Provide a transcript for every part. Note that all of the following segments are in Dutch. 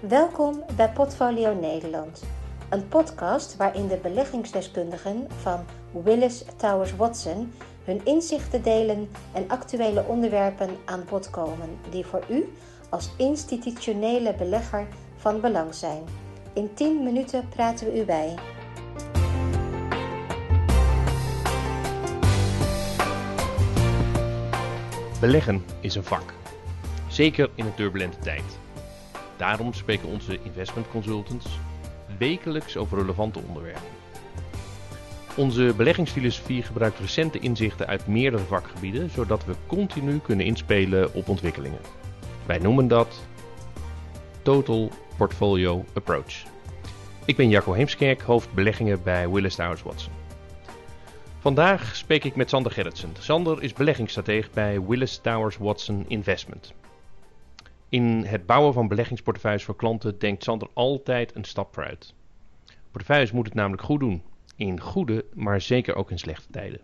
Welkom bij Portfolio Nederland, een podcast waarin de beleggingsdeskundigen van Willis Towers Watson hun inzichten delen en actuele onderwerpen aan bod komen die voor u als institutionele belegger van belang zijn. In 10 minuten praten we u bij. Beleggen is een vak, zeker in een turbulente tijd. Daarom spreken onze investment consultants wekelijks over relevante onderwerpen. Onze beleggingsfilosofie gebruikt recente inzichten uit meerdere vakgebieden, zodat we continu kunnen inspelen op ontwikkelingen. Wij noemen dat Total Portfolio Approach. Ik ben Jacco Heemskerk, hoofd beleggingen bij Willis Towers Watson. Vandaag spreek ik met Sander Gerritsen. Sander is beleggingsstratege bij Willis Towers Watson Investment. In het bouwen van beleggingsportefeuilles voor klanten denkt Sander altijd een stap vooruit. Portefeuilles moet het namelijk goed doen. In goede, maar zeker ook in slechte tijden.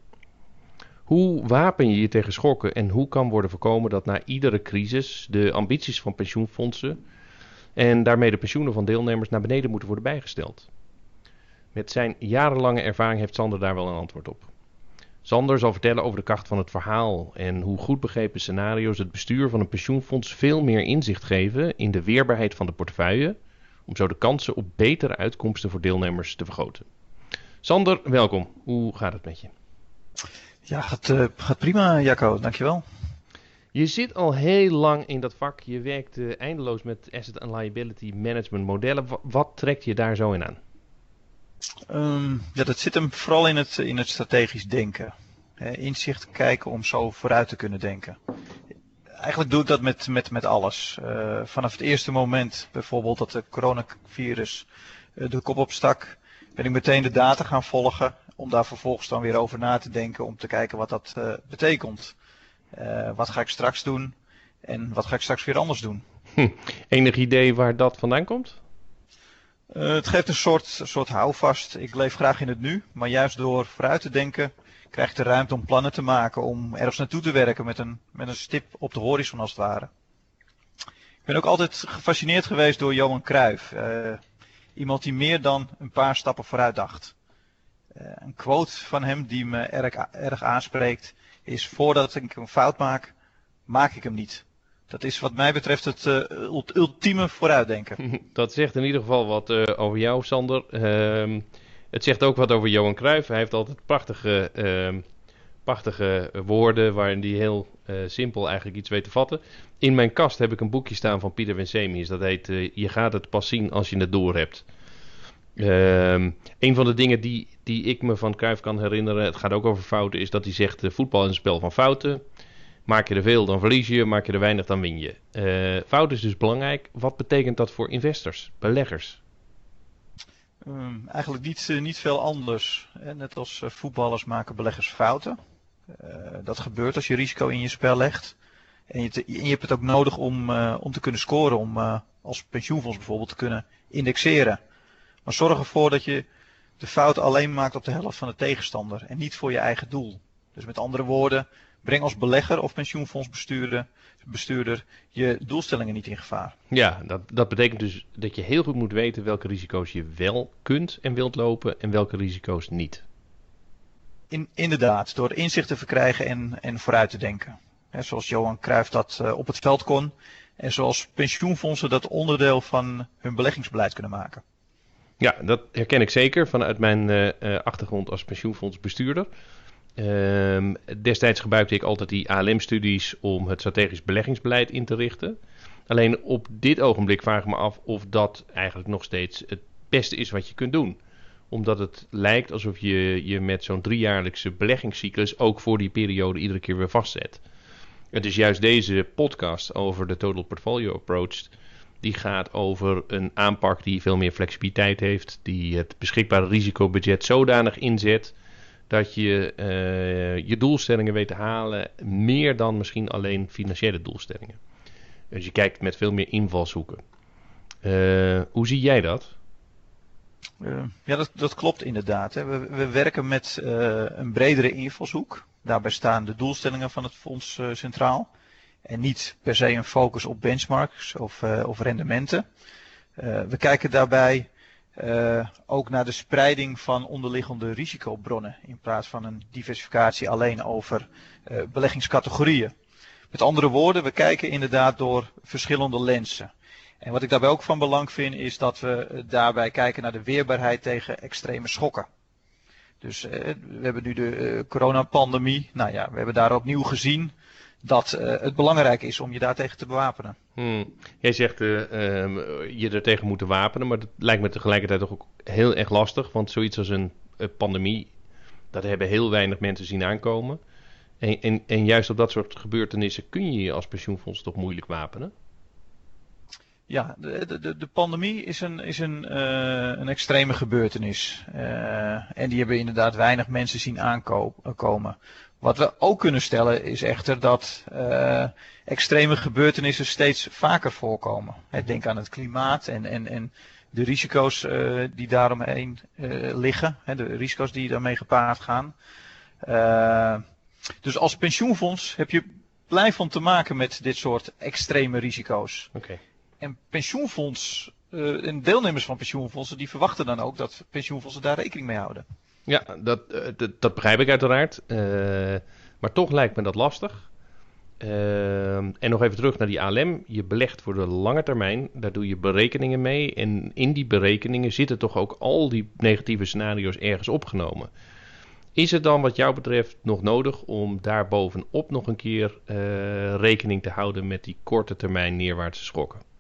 Hoe wapen je je tegen schokken en hoe kan worden voorkomen dat na iedere crisis de ambities van pensioenfondsen en daarmee de pensioenen van deelnemers naar beneden moeten worden bijgesteld? Met zijn jarenlange ervaring heeft Sander daar wel een antwoord op. Sander zal vertellen over de kracht van het verhaal en hoe goed begrepen scenario's het bestuur van een pensioenfonds veel meer inzicht geven in de weerbaarheid van de portefeuille, om zo de kansen op betere uitkomsten voor deelnemers te vergroten. Sander, welkom. Hoe gaat het met je? Ja, gaat, uh, gaat prima, Jacco. Dankjewel. Je zit al heel lang in dat vak. Je werkt uh, eindeloos met asset and liability management modellen. Wat, wat trekt je daar zo in aan? Um, ja, dat zit hem vooral in het, in het strategisch denken. Inzicht kijken om zo vooruit te kunnen denken. Eigenlijk doe ik dat met, met, met alles. Uh, vanaf het eerste moment, bijvoorbeeld dat de coronavirus uh, de kop opstak, ben ik meteen de data gaan volgen. Om daar vervolgens dan weer over na te denken. Om te kijken wat dat uh, betekent. wat ga ik straks doen? En wat ga ik straks weer anders doen? Hm. Enig idee waar dat vandaan komt? Uh, het geeft een soort, soort houvast. Ik leef graag in het nu, maar juist door vooruit te denken krijg ik de ruimte om plannen te maken, om ergens naartoe te werken met een, met een stip op de horizon als het ware. Ik ben ook altijd gefascineerd geweest door Johan Cruijff. Uh, iemand die meer dan een paar stappen vooruit dacht. Uh, een quote van hem die me erg, erg aanspreekt is voordat ik een fout maak, maak ik hem niet. Dat is wat mij betreft het uh, ultieme vooruitdenken. Dat zegt in ieder geval wat uh, over jou, Sander. Uh, het zegt ook wat over Johan Cruijff. Hij heeft altijd prachtige, uh, prachtige woorden waarin hij heel uh, simpel eigenlijk iets weet te vatten. In mijn kast heb ik een boekje staan van Pieter Winsemius. Dat heet Je gaat het pas zien als je het door hebt. Ehm, een van de dingen die, die ik me van Cruijff kan herinneren, het gaat ook over fouten, is dat hij zegt: voetbal is een spel van fouten. Maak je er veel, dan verlies je. Maak je er weinig, dan win je. Uh, fout is dus belangrijk. Wat betekent dat voor investors, beleggers? Um, eigenlijk niet, uh, niet veel anders. Net als voetballers maken beleggers fouten. dat gebeurt als je risico in je spel legt. En je, je hebt het ook nodig om, om te kunnen scoren. Om als pensioenfonds bijvoorbeeld te kunnen indexeren. Maar zorg ervoor dat je de fout alleen maakt op de helft van de tegenstander. En niet voor je eigen doel. Dus met andere woorden, breng als belegger of pensioenfondsbestuurder bestuurder, je doelstellingen niet in gevaar. Ja, dat, dat betekent dus dat je heel goed moet weten welke risico's je wel kunt en wilt lopen en welke risico's niet. In, inderdaad, door inzicht te verkrijgen en, en vooruit te denken. He, zoals Johan Cruijff dat uh, op het veld kon en zoals pensioenfondsen dat onderdeel van hun beleggingsbeleid kunnen maken. Ja, dat herken ik zeker vanuit mijn uh, achtergrond als pensioenfondsbestuurder. Um, destijds gebruikte ik altijd die ALM-studies om het strategisch beleggingsbeleid in te richten. Alleen op dit ogenblik vraag ik me af of dat eigenlijk nog steeds het beste is wat je kunt doen. Omdat het lijkt alsof je je met zo'n driejaarlijkse beleggingscyclus ook voor die periode iedere keer weer vastzet. Het is juist deze podcast over de Total Portfolio Approach. Die gaat over een aanpak die veel meer flexibiliteit heeft. Die het beschikbare risicobudget zodanig inzet dat je uh, je doelstellingen weet te halen, meer dan misschien alleen financiële doelstellingen. Dus je kijkt met veel meer invalshoeken. Uh, hoe zie jij dat? Uh, ja, dat, dat, klopt inderdaad. Hè. We, we, werken met een bredere invalshoek. Daarbij staan de doelstellingen van het fonds centraal. En niet per se een focus op benchmarks of, of rendementen. we kijken daarbij ook naar de spreiding van onderliggende risicobronnen in plaats van een diversificatie alleen over beleggingscategorieën. Met andere woorden, we kijken inderdaad door verschillende lenzen. En wat ik daarbij ook van belang vind, is dat we daarbij kijken naar de weerbaarheid tegen extreme schokken. Dus eh, we hebben nu de coronapandemie. Nou ja, we hebben daar opnieuw gezien dat uh, het belangrijk is om je daartegen te bewapenen. Hmm. Jij zegt uh, je er tegen moeten wapenen, maar dat lijkt me tegelijkertijd ook heel erg lastig. Want zoiets als een pandemie, dat hebben heel weinig mensen zien aankomen. En, en, en juist op dat soort gebeurtenissen kun je je als pensioenfonds toch moeilijk wapenen? Ja, de, de, de pandemie is een, is een, uh, een extreme gebeurtenis. Uh, en die hebben inderdaad weinig mensen zien aankomen. Wat we ook kunnen stellen is echter dat extreme gebeurtenissen steeds vaker voorkomen. Denk aan het klimaat en, en, en de risico's die daaromheen liggen. De risico's die daarmee gepaard gaan. dus als pensioenfonds heb je blijvend te maken met dit soort extreme risico's. Okay. En pensioenfonds uh, en deelnemers van pensioenfondsen die verwachten dan ook dat pensioenfondsen daar rekening mee houden. Ja, dat, uh, dat, begrijp ik uiteraard. Uh, maar toch lijkt me dat lastig. en nog even terug naar die ALM. Je belegt voor de lange termijn. Daar doe je berekeningen mee. En in die berekeningen zitten toch ook al die negatieve scenario's ergens opgenomen. Is het dan wat jou betreft nog nodig om daar bovenop nog een keer rekening te houden met die korte termijn neerwaartse schokken?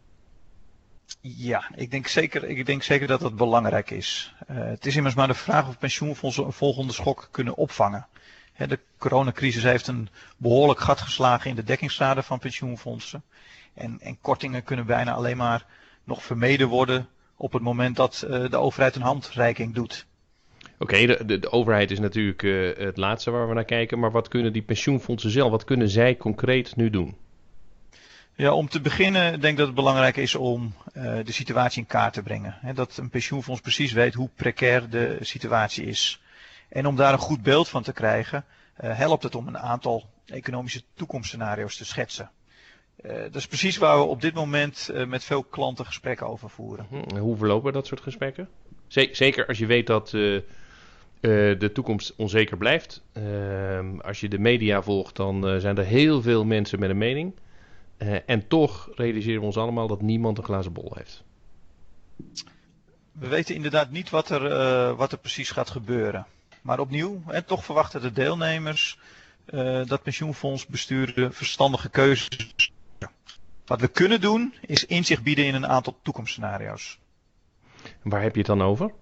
Ja, ik denk zeker, ik denk zeker dat dat belangrijk is. Uh, het is immers maar de vraag of pensioenfondsen een volgende schok kunnen opvangen. He, de coronacrisis heeft een behoorlijk gat geslagen in de dekkingsschade van pensioenfondsen. En, en, kortingen kunnen bijna alleen maar nog vermeden worden op het moment dat uh, de overheid een handreiking doet. Oké, de, de, de, overheid is natuurlijk uh, het laatste waar we naar kijken. Maar wat kunnen die pensioenfondsen zelf, wat kunnen zij concreet nu doen? Ja, om te beginnen denk ik dat het belangrijk is om uh, de situatie in kaart te brengen. Dat een pensioenfonds precies weet hoe precair de situatie is. En om daar een goed beeld van te krijgen, uh, helpt het om een aantal economische toekomstscenario's te schetsen. Uh, dat is precies waar we op dit moment met veel klanten gesprekken over voeren. Hm, hoe verlopen dat soort gesprekken? Zeker als je weet dat de toekomst onzeker blijft. Ehm, als je de media volgt, dan zijn er heel veel mensen met een mening. Uh, en toch realiseren we ons allemaal dat niemand een glazen bol heeft. We weten inderdaad niet wat er, uh, wat er precies gaat gebeuren. Maar opnieuw, hè, toch verwachten de deelnemers uh, dat pensioenfondsbesturen verstandige keuzes. Wat we kunnen doen is inzicht bieden in een aantal toekomstscenario's. Waar heb je het dan over?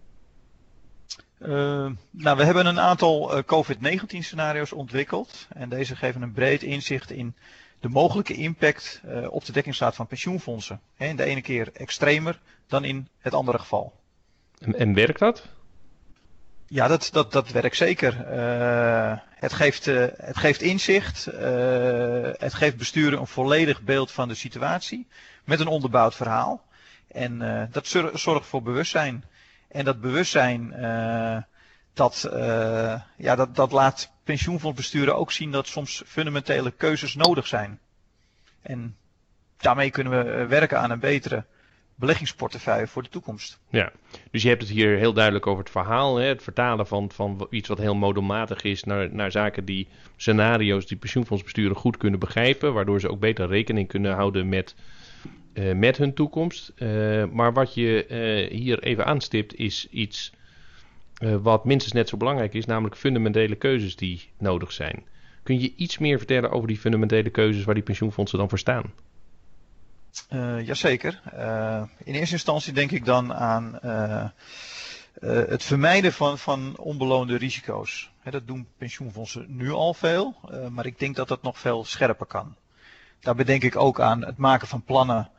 nou, we hebben een aantal COVID-19 scenario's ontwikkeld. En deze geven een breed inzicht in de mogelijke impact uh, op de dekkingsgraad van pensioenfondsen. In de ene keer extremer dan in het andere geval. En, en werkt dat? Ja, dat, dat, dat werkt zeker. Uh, het, geeft, uh, het geeft inzicht. het geeft besturen een volledig beeld van de situatie. Met een onderbouwd verhaal. En dat zorgt voor bewustzijn. En dat bewustzijn dat, ja, dat, dat laat pensioenfondsbesturen ook zien dat soms fundamentele keuzes nodig zijn. En daarmee kunnen we eh, werken aan een betere beleggingsportefeuille voor de toekomst. Ja, dus je hebt het hier heel duidelijk over het verhaal, hè? het vertalen van, van iets wat heel modelmatig is naar, naar zaken die scenario's die pensioenfondsbesturen goed kunnen begrijpen, waardoor ze ook beter rekening kunnen houden met, uh, met hun toekomst. Uh, maar wat je hier even aanstipt is iets wat minstens net zo belangrijk is, namelijk fundamentele keuzes die nodig zijn. Kun je iets meer vertellen over die fundamentele keuzes waar die pensioenfondsen dan voor staan? Uh, jazeker. Uh, in eerste instantie denk ik dan aan het vermijden van, van onbeloonde risico's. dat doen pensioenfondsen nu al veel, maar ik denk dat dat nog veel scherper kan. Daarbij denk ik ook aan het maken van plannen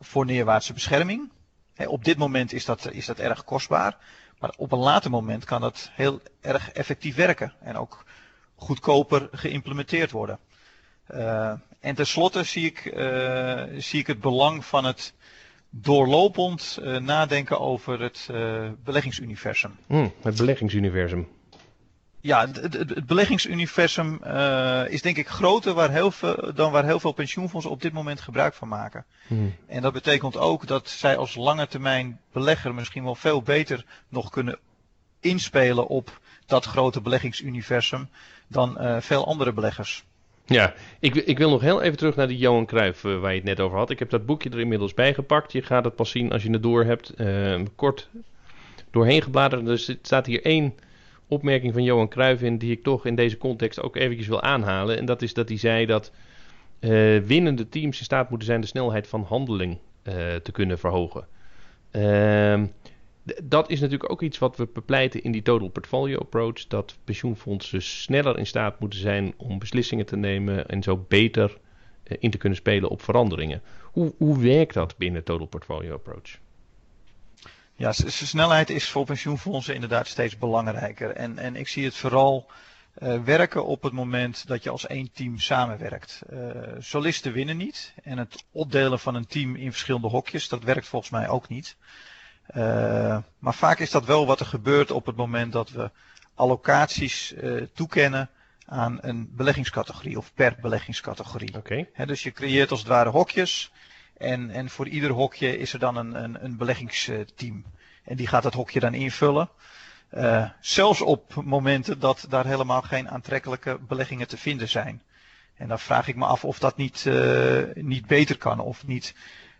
voor neerwaartse bescherming. op dit moment is dat, is dat erg kostbaar. Maar op een later moment kan dat heel erg effectief werken en ook goedkoper geïmplementeerd worden. Uh, en tenslotte zie ik, uh, zie ik het belang van het doorlopend uh, nadenken over het beleggingsuniversum. Mm, het beleggingsuniversum. Ja, het, het beleggingsuniversum uh, is denk ik groter waar heel veel, dan waar heel veel pensioenfondsen op dit moment gebruik van maken. Hmm. En dat betekent ook dat zij als lange termijn belegger misschien wel veel beter nog kunnen inspelen op dat grote beleggingsuniversum dan uh, veel andere beleggers. Ja, ik, ik, wil nog heel even terug naar die Johan Cruijff uh, waar je het net over had. Ik heb dat boekje er inmiddels bij gepakt. Je gaat het pas zien als je het door hebt. kort doorheen gebladerd. Dus er staat hier één opmerking van Johan Cruijff in die ik toch in deze context ook eventjes wil aanhalen. En dat is dat hij zei dat uh, winnende teams in staat moeten zijn de snelheid van handeling uh, te kunnen verhogen. Uh, dat is natuurlijk ook iets wat we bepleiten in die total portfolio approach. Dat pensioenfondsen sneller in staat moeten zijn om beslissingen te nemen en zo beter uh, in te kunnen spelen op veranderingen. Hoe, hoe werkt dat binnen total portfolio approach? Ja, snelheid is voor pensioenfondsen inderdaad steeds belangrijker. En, en ik zie het vooral uh, werken op het moment dat je als één team samenwerkt. Uh, solisten winnen niet. En het opdelen van een team in verschillende hokjes, dat werkt volgens mij ook niet. Uh, maar vaak is dat wel wat er gebeurt op het moment dat we allocaties toekennen aan een beleggingscategorie of per beleggingscategorie. Okay. dus je creëert als het ware hokjes. En, en voor ieder hokje is er dan een, een, een beleggingsteam. En die gaat dat hokje dan invullen. Uh, zelfs op momenten dat daar helemaal geen aantrekkelijke beleggingen te vinden zijn. En dan vraag ik me af of dat niet, uh, niet beter kan. Of niet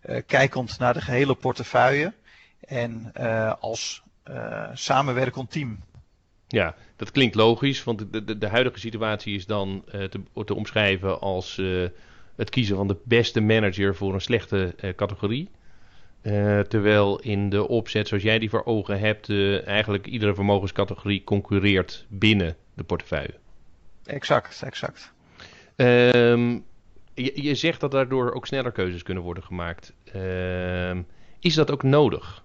uh, kijkend naar de gehele portefeuille. En als samenwerkend team. Ja, dat klinkt logisch. Want de, de, de huidige situatie is dan te, te omschrijven als het kiezen van de beste manager voor een slechte uh, categorie. Uh, terwijl in de opzet zoals jij die voor ogen hebt, uh, eigenlijk iedere vermogenscategorie concurreert binnen de portefeuille. Exact, exact. Um, je, je, zegt dat daardoor ook sneller keuzes kunnen worden gemaakt. Um, is dat ook nodig?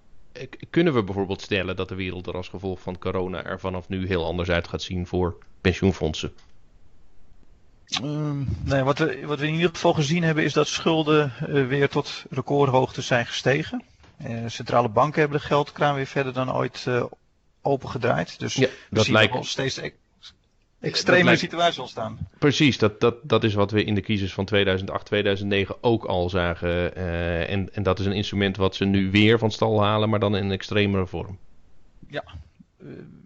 Kunnen we bijvoorbeeld stellen dat de wereld er als gevolg van corona er vanaf nu heel anders uit gaat zien voor pensioenfondsen? Um, nee, wat we, wat we in ieder geval gezien hebben is dat schulden uh, weer tot recordhoogte zijn gestegen. Uh, centrale banken hebben de geldkraan weer verder dan ooit uh, opengedraaid. Dus ja, we zien lijkt... nog steeds e extreme lijkt... situatie ontstaan. Precies, dat, dat, dat is wat we in de crisis van 2008, 2009 ook al zagen. en, en dat is een instrument wat ze nu weer van stal halen, maar dan in een extremere vorm. Ja,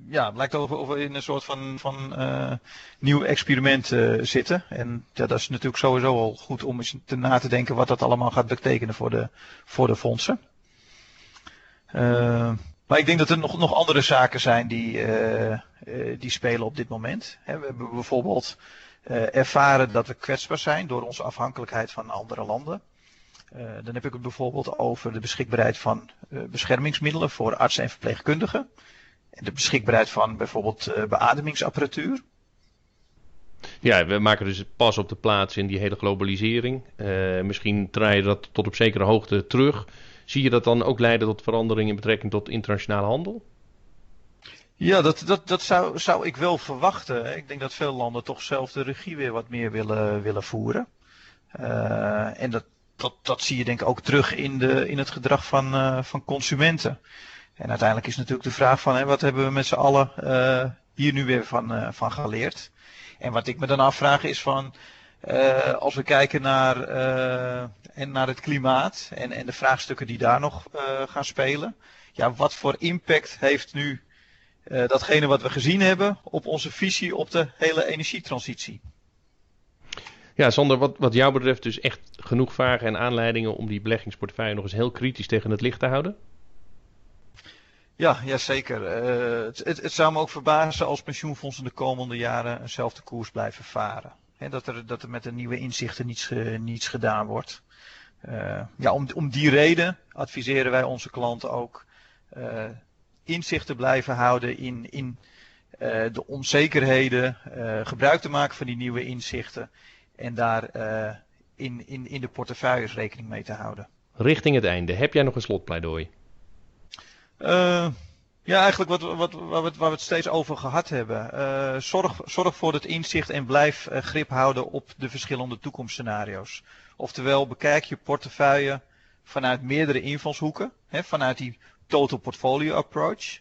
ja, het lijkt of, we in een soort van, van uh, nieuw experiment uh, zitten. En ja, dat is natuurlijk sowieso al goed om eens te na te denken wat dat allemaal gaat betekenen voor de, voor de fondsen. Uh, maar ik denk dat er nog, nog andere zaken zijn die, die spelen op dit moment. we hebben bijvoorbeeld ervaren dat we kwetsbaar zijn door onze afhankelijkheid van andere landen. dan heb ik het bijvoorbeeld over de beschikbaarheid van beschermingsmiddelen voor artsen en verpleegkundigen de beschikbaarheid van bijvoorbeeld uh, beademingsapparatuur. Ja, we maken dus pas op de plaats in die hele globalisering. Uh, misschien draai je dat tot op zekere hoogte terug. Zie je dat dan ook leiden tot verandering in betrekking tot internationale handel? Ja, dat, dat, dat zou, zou ik wel verwachten. Ik denk dat veel landen toch zelf de regie weer wat meer willen, willen voeren. Uh, en dat, dat, dat zie je denk ik ook terug in, de, in het gedrag van, uh, van consumenten. En uiteindelijk is natuurlijk de vraag van hè, wat hebben we met z'n allen uh, hier nu weer van, uh, van geleerd. En wat ik me dan afvraag is van uh, als we kijken naar, en naar het klimaat en, en de vraagstukken die daar nog gaan spelen. Ja, wat voor impact heeft nu datgene wat we gezien hebben op onze visie op de hele energietransitie? Ja, Sander, wat, wat jou betreft dus echt genoeg vragen en aanleidingen om die beleggingsportefeuille nog eens heel kritisch tegen het licht te houden? Ja, ja zeker. Uh, het, het, zou me ook verbazen als pensioenfondsen de komende jaren eenzelfde koers blijven varen. He, dat, er, dat er met de nieuwe inzichten niets, niets gedaan wordt. Uh, ja, om, om die reden adviseren wij onze klanten ook uh, inzicht te blijven houden in, in de onzekerheden, gebruik te maken van die nieuwe inzichten en daar in, in, in de portefeuilles rekening mee te houden. Richting het einde, heb jij nog een slotpleidooi? Uh, ja, eigenlijk wat, wat, waar, we, waar we het steeds over gehad hebben. Uh, zorg, zorg voor het inzicht en blijf uh, grip houden op de verschillende toekomstscenario's. Oftewel, bekijk je portefeuille vanuit meerdere invalshoeken. Hè, vanuit die total portfolio approach.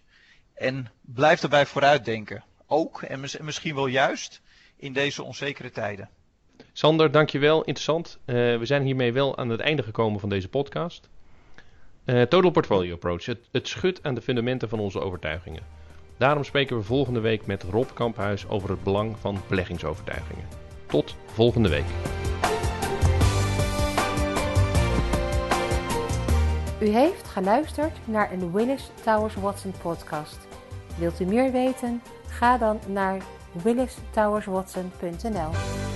En blijf daarbij vooruitdenken. ook en misschien wel juist in deze onzekere tijden. Sander, dankjewel. Interessant. We zijn hiermee wel aan het einde gekomen van deze podcast. Uh, Total Portfolio Approach. Het, het schudt aan de fundamenten van onze overtuigingen. Daarom spreken we volgende week met Rob Kamphuis over het belang van beleggingsovertuigingen. Tot volgende week. U heeft geluisterd naar een Willis Towers Watson podcast. Wilt u meer weten? Ga dan naar willistowerswatson.nl.